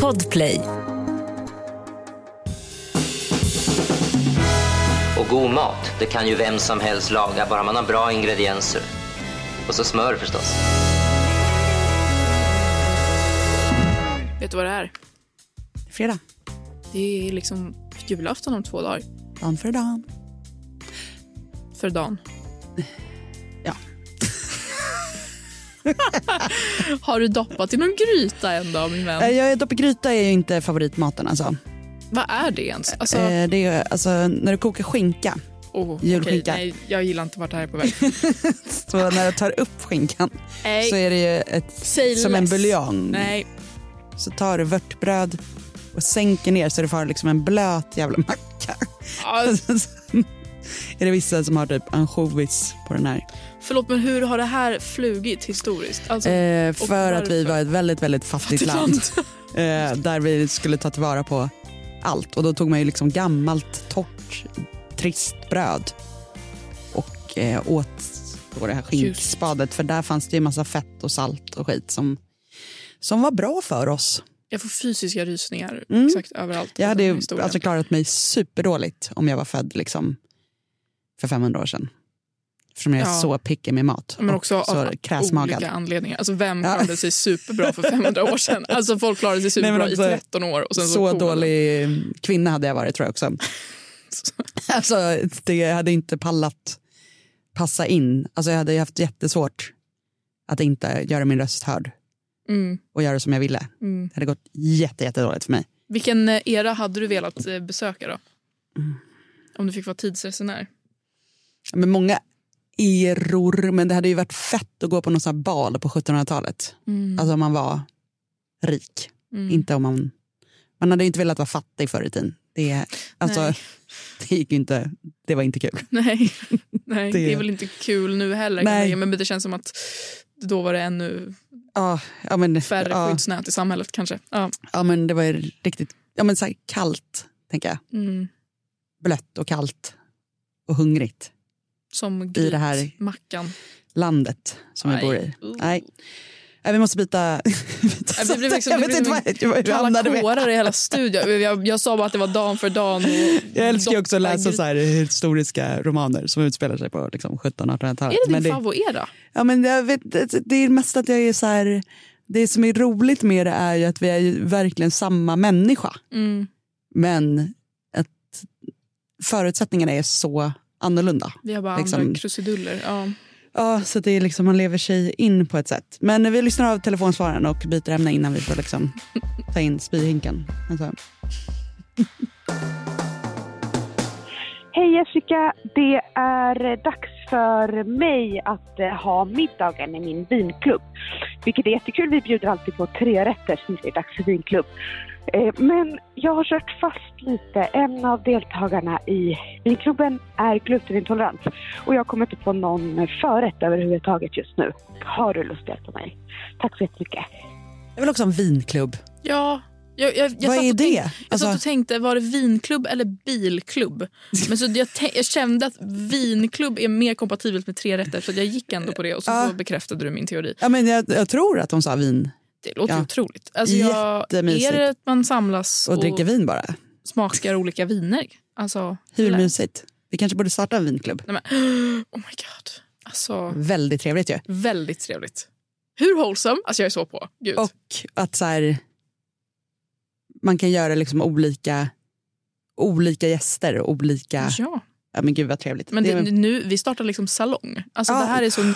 Podplay. Och god mat, det kan ju vem som helst laga, bara man har bra ingredienser. Och så smör förstås. Vet du vad det är? Fredag. Det är liksom julafton om två dagar. Dan för dan. För dagen. Ja. Har du doppat i någon gryta än då, min vän? Eh, Jag, dopp i gryta är ju inte favoritmaten. Alltså. Vad är det ens? Alltså, Eh, det är, alltså, när du kokar skinka, oh, julskinka. okej, nej, jag gillar inte vart det här är på väg. så när du tar upp skinkan Nej, så är det ju ett, som en buljong. Nej, Så tar du vörtbröd och sänker ner så du får liksom en blöt jävla macka. Så är det vissa som har typ ansjovis på den här. förlåt men hur har det här flugit historiskt? Alltså, Eh, för att vi var ett väldigt, väldigt fattigt land. eh, där vi skulle ta tillvara på allt. Och då tog man ju liksom gammalt, torrt, trist bröd och eh, åt då det här skinkspadet. För där fanns det ju massa fett och salt och skit som, som var bra för oss. Jag får fysiska rysningar Mm. exakt överallt. Jag hade ju alltså klarat mig superdåligt om jag var född liksom för 500 år sedan. Eftersom jag är Ja. så picky med mat. Men och också så av kräsmagad. olika anledningar. Alltså vem Ja. klarade sig superbra för 500 år sedan? Alltså folk klarade sig Nej, superbra i också 13 år. Och sen så, så dålig kvinna hade jag varit tror jag också. alltså, det, hade inte pallat passa in. Alltså, jag hade haft jättesvårt att inte göra min röst hörd Mm, och göra som jag ville. mm. Det hade gått jätte, jättedåligt för mig. Vilken eh, era hade du velat eh, besöka då? Mm. Om du fick vara tidsresenär. Men många eror, men det hade ju varit fett att gå på någon sån bal på 1700-talet. Mm. Alltså om man var rik. Mm. Inte om man... Man hade ju inte velat vara fattig förr i tiden. Det, alltså, Nej. det gick inte. Det var inte kul. Nej, Nej det... Det- är väl inte kul nu heller. Nej. Men det känns som att då var det ännu Ja, ja, men, färre ja, skyddsnät i samhället kanske. Ja. ja, men det var ju riktigt ja, men så kallt, tänker jag. Mm. Blött och kallt och hungrigt. Som I det här- mackan. Landet som vi bor i. Nej. Nej, vi måste byta... byta blev liksom- jag vet inte vad jag, Kalla hamnade kårar i hela studion. Jag, jag sa bara att det var dan för dan. Jag älskar också att läsa så här historiska romaner som utspelar sig på liksom 1700-1800-talet. Är det din Men favoritera? Ja, men jag vet, det, är mest att jag är så här... Det som är roligt med det är ju att vi är verkligen samma människa. Mm. Men att förutsättningarna är så annorlunda. Vi har bara Liksom- andra krusiduller. Ja. Ja, så det är liksom, man lever sig in på ett sätt. Men vi lyssnar av telefonsvararen och byter ämne innan vi får liksom ta in spyhinken. Alltså. Hej Jessica, det är dags för mig att eh, ha middagen i min vinklubb. Vilket är jättekul, vi bjuder alltid på tre rätter det är dags för vinklubb. Eh, Men jag har kört fast lite. En av deltagarna i vinklubben är glutenintolerant och jag kommer inte på någon förrätt överhuvudtaget just nu. Har du lust att hjälpa mig? Tack så jättemycket. Jag vill också ha en vinklubb. ja. Jag, jag, jag Vad är det? Tänkte, jag Alltså- satt och tänkte, var det vinklubb eller bilklubb? Men så jag, jag kände att vinklubb är mer kompatibelt med tre rätter så jag gick ändå på det och så, Ja. så bekräftade du min teori. Ja, men jag, jag tror att de sa vin Det låter Ja. otroligt. Alltså jag, är det att man samlas och och, dricker vin bara. smakar olika viner? Alltså, Hur eller- mysigt. Vi kanske borde starta en vinklubb. Nej, men, oh my god. Alltså, Väldigt trevligt ju. väldigt trevligt. Hur wholesome? Alltså jag är så på. Gud. Och att så här, man kan göra liksom olika, olika gäster och olika... ja. Ja, men gud vad trevligt. Men Det nu, vi startar liksom salong. Alltså Ja. det här är så...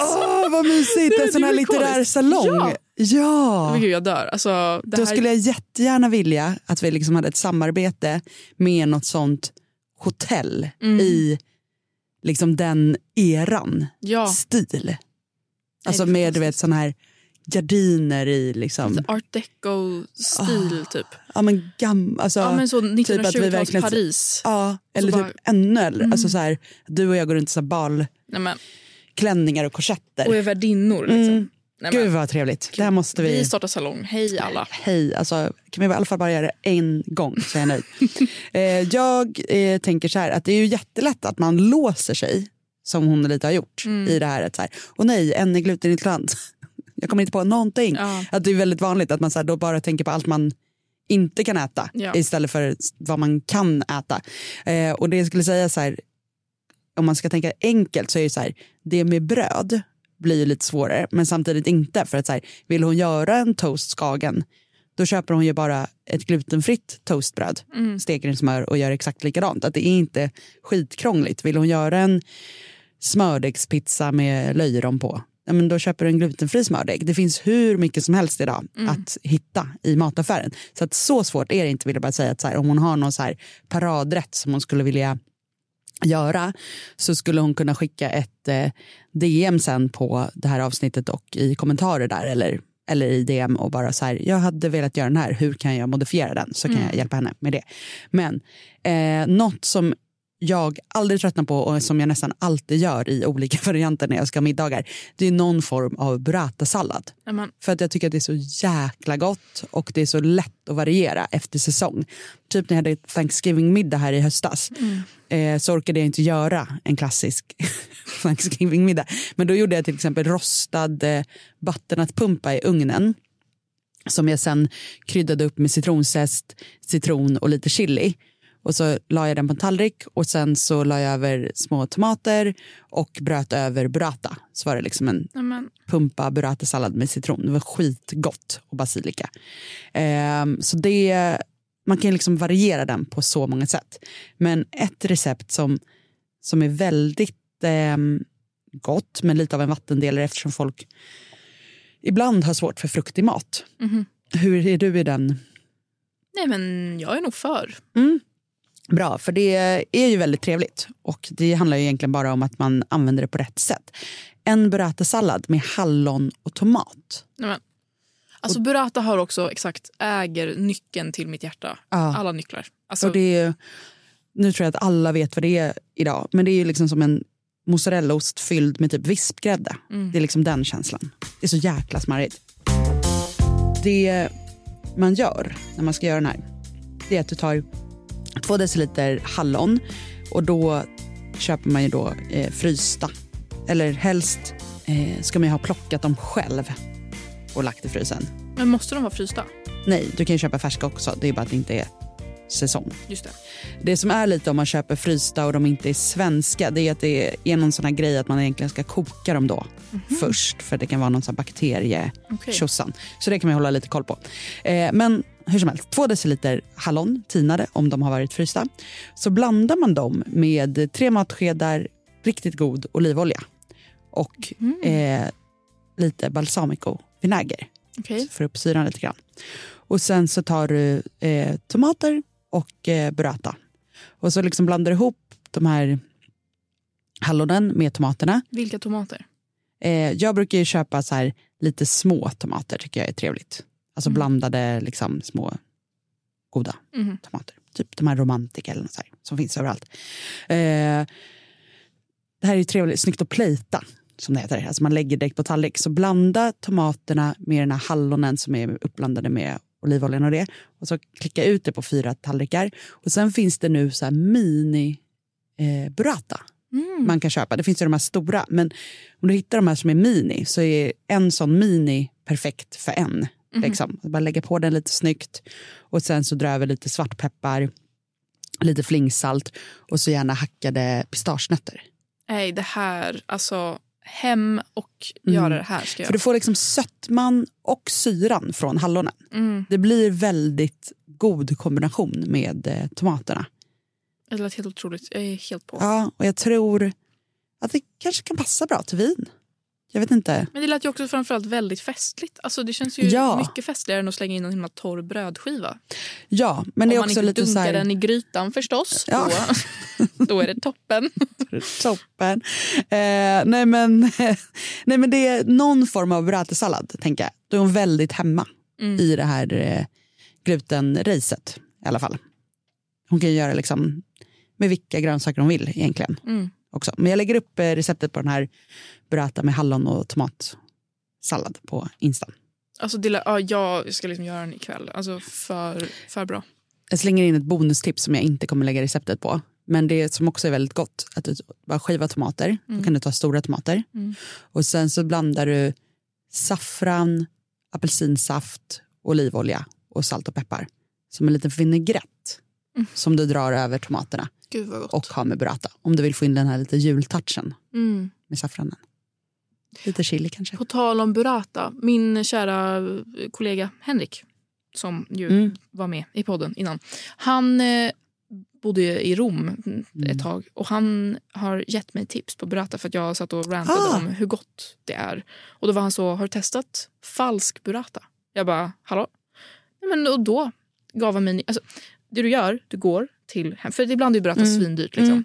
Åh, vad mysigt! En sån här litterär salong. Ja. ja. men gud, jag dör. Alltså, Då här... skulle jag jättegärna vilja att vi liksom hade ett samarbete med något sånt hotell Mm. i liksom den eran Ja, stil. Alltså med du vet sån här gardiner i liksom, lite art deco-stil typ. ja men gam, alltså, Ja, men så typ att vi 1920-tals verkligen- Paris. ja, eller bara- typ ännu äldre. Mm. Alltså så här, du och jag går runt i så balklänningar Nej, och korsetter. och är värdinnor. Liksom. Mm. Nej, Gud vad trevligt. Det här måste vi... vi startar salong. Hej alla. Hej, alltså, kan vi i alla fall bara göra det en gång så är jag nöjd. eh, jag eh, tänker så här att det är ju jättelätt att man låser sig, som hon lite har gjort, Mm. i det här att så här, åh nej, en är glutenintolerant. Jag kommer inte på någonting. Ja. Att det är väldigt vanligt att man så här, då bara tänker på allt man inte kan äta Ja. istället för vad man kan äta. Eh, och det jag skulle säga så här, om man ska tänka enkelt så är det så här, det med bröd blir ju lite svårare men samtidigt inte för att så här, vill hon göra en toast skagen då köper hon ju bara ett glutenfritt toastbröd, Mm. steker i smör och gör exakt likadant. Att det är inte skitkrångligt. Vill hon göra en smördegspizza med löjrom på, ja, men då köper du en glutenfri smördeg. Det finns hur mycket som helst idag att hitta i mataffären. Så att så svårt är det inte vill jag bara säga att så här, om hon har någon så här paradrätt som hon skulle vilja göra så skulle hon kunna skicka ett eh, DM sen på det här avsnittet och i kommentarer där eller, eller i DM och bara så här, jag hade velat göra den här, hur kan jag modifiera den? Så kan jag hjälpa henne med det. Men eh, något som jag aldrig tröttnar på och som jag nästan alltid gör i olika varianter när jag ska ha middagar, det är någon form av burrata-sallad. För att jag tycker att det är så jäkla gott och det är så lätt att variera efter säsong. Typ när jag hade Thanksgiving-middag här i höstas eh, så orkade jag inte göra en klassisk Thanksgiving-middag. Men då gjorde jag till exempel rostad eh, butternutpumpa i ugnen som jag sen kryddade upp med citronzest, citron och lite chili. Och så la jag den på en tallrik och sen så la jag över små tomater och bröt över burrata. Så var det liksom en ja, men, pumpa burrata-sallad med citron. Det var skitgott och basilika. Ehm, så det, man kan liksom variera den på så många sätt. Men ett recept som, som är väldigt ehm, gott men lite av en vattendelare eftersom folk ibland har svårt för frukt i mat. mhm. Hur är du i den? Nej, men jag är nog för. Bra, för det är ju väldigt trevligt och det handlar ju egentligen bara om att man använder det på rätt sätt. En burrata-sallad med hallon och tomat. Nej, men. Alltså, burrata har också exakt äger nyckeln till mitt hjärta. Ja. Alla nycklar. Alltså, Och det är, nu tror jag att alla vet vad det är idag, men det är ju liksom som en mozzarellaost fylld med typ vispgrädde. Det är liksom den känslan. Det är så jäkla smarrigt. Det man gör när man ska göra den här, det är att du tar två deciliter hallon och då köper man ju då eh, frysta. Eller helst eh, ska man ju ha plockat dem själv och lagt i frysen. Men måste de vara frysta? Nej, du kan ju köpa färska också. Det är bara att det inte är säsong. Just det. Det som är lite om man köper frysta och de inte är svenska det är att det är någon sån här grej att man egentligen ska koka dem då först för det kan vara någon sån bakterie tjosan. Så det kan man hålla lite koll på. Eh, men hur som helst, två deciliter hallon tinade om de har varit frysta. Så blandar man dem med tre matskedar riktigt god olivolja och eh, lite balsamico-vinäger Okej. för upp syran lite grann. Och sen så tar du eh, tomater och eh, burrata. Och så liksom blandar du ihop de här hallonen med tomaterna. Vilka tomater? Eh, jag brukar köpa så här lite små tomater tycker jag är trevligt. Alltså blandade liksom små goda Mhm. tomater. Typ de här romantika eller något så här, som finns överallt. Eh, det här är ju trevligt, snyggt att plejta som det heter. Alltså man lägger direkt på tallrik. Så blanda tomaterna med den här hallonen som är uppblandade med olivoljan och det. Och så klicka ut det på fyra tallrikar. Och sen finns det nu så här mini eh, burrata Mm. man kan köpa. Det finns ju de här stora. Men om du hittar de här som är mini så är en sån mini perfekt för en. Liksom. Bara lägga på den lite snyggt och sen så dra över lite svartpeppar, lite flingsalt och så gärna hackade pistagenötter. Nej, det här... Alltså, hem och Mm. göra det här ska jag. För du får liksom sötman och syran från hallonen. Mm. Det blir väldigt god kombination med eh, tomaterna. Det lät helt otroligt. Jag är helt på. Ja, och jag tror att det kanske kan passa bra till vin. Jag vet inte. Men det lät ju också framförallt väldigt festligt. Alltså, det känns ju Ja. mycket festligare än att slänga in en himla torr brödskiva. Ja, men det är Om man också inte lite dunkar så här... den i grytan förstås. Ja. Då, då är det toppen. Toppen. Eh, nej, men, nej men det är någon form av burratesallad tänker jag. Då är hon väldigt hemma Mm. i det här eh, glutenracet i alla fall. Hon kan ju göra liksom med vilka grönsaker hon vill egentligen. Mm. Också. Men jag lägger upp eh, receptet på den här burrata med hallon och tomatsallad på Insta. Alltså, det, ja, jag ska liksom göra den ikväll. Alltså, för, för bra. Jag slänger in ett bonustips som jag inte kommer lägga receptet på. Men det som också är väldigt gott, att du bara skiva tomater, då kan du ta stora tomater. Mm. Och sen så blandar du saffran, apelsinsaft, olivolja och salt och peppar. Som en liten vinägrett som du drar över tomaterna och har med burrata. Om du vill få in den här lite jultouchen Mm. med saffranen. Lite chili kanske. På tal om burrata, min kära kollega Henrik som ju Mm. var med i podden innan. Han eh, bodde i Rom Mm. ett tag och han har gett mig tips på burrata för att jag satt och rantade Ah. om hur gott det är. Och då var han så, har du testat falsk burrata? Jag bara, hallå? Men och då gav han mig... Alltså, det du gör, du går till... För ibland är burrata Mm. svindyrt. Liksom. Mm.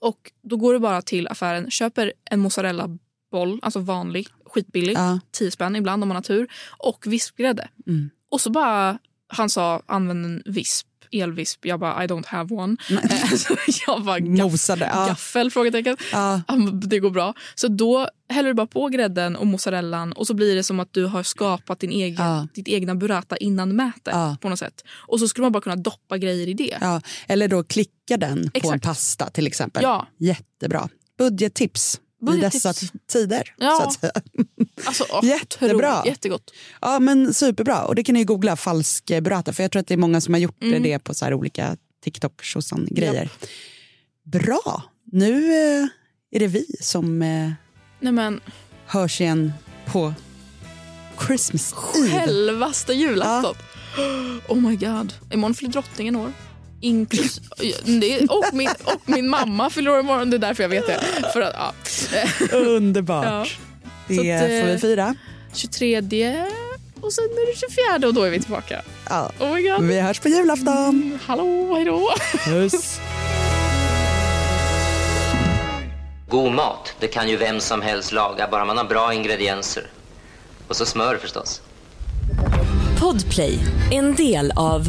Och då går du bara till affären, köper en mozzarella-boll, alltså vanlig, skitbillig, Ja. 10 spänn ibland om man har tur, och vispgrädde. Mm. Och så bara, han sa använd en visp, elvisp. Jag bara I don't have one. Nej. Så jag bara gaff, Mosade. Ja. gaffel? Frågetecken. Ja. Det går bra. Så då häller du bara på grädden och mozzarellan och så blir det som att du har skapat din egen, Ja. ditt egna burrata innan mätet Ja. på något sätt. Och så skulle man bara kunna doppa grejer i det. Ja. Eller då klicka den på en Exakt. pasta till exempel. Ja. Jättebra. Budgettips. I dessa tider. Ja. Så att säga. Alltså, åh, Jättebra. otroligt, Jättegott. Ja, men superbra. Och det kan ni googla, falsk burrata. För jag tror att det är många som har gjort Mm. det på så här olika TikTok och grejer. Bra. Nu eh, är det vi som eh, Nej men, hörs igen på Christmas Eve. självaste julafton. Oh my god. Imorgon fyller drottningen år. Inklus och, min, och min mamma fyller år imorgon. Det är därför jag vet det. För att, ja. Underbart. Ja. Det Så att, eh, får vi fira. 23 och sen är det 24 och då är vi tillbaka. Ja. Oh my god. Vi hörs på julafton. Mm, Hallå, hejdå. Puss. God mat, det kan ju vem som helst laga, bara man har bra ingredienser. Och så smör förstås. Podplay, en del av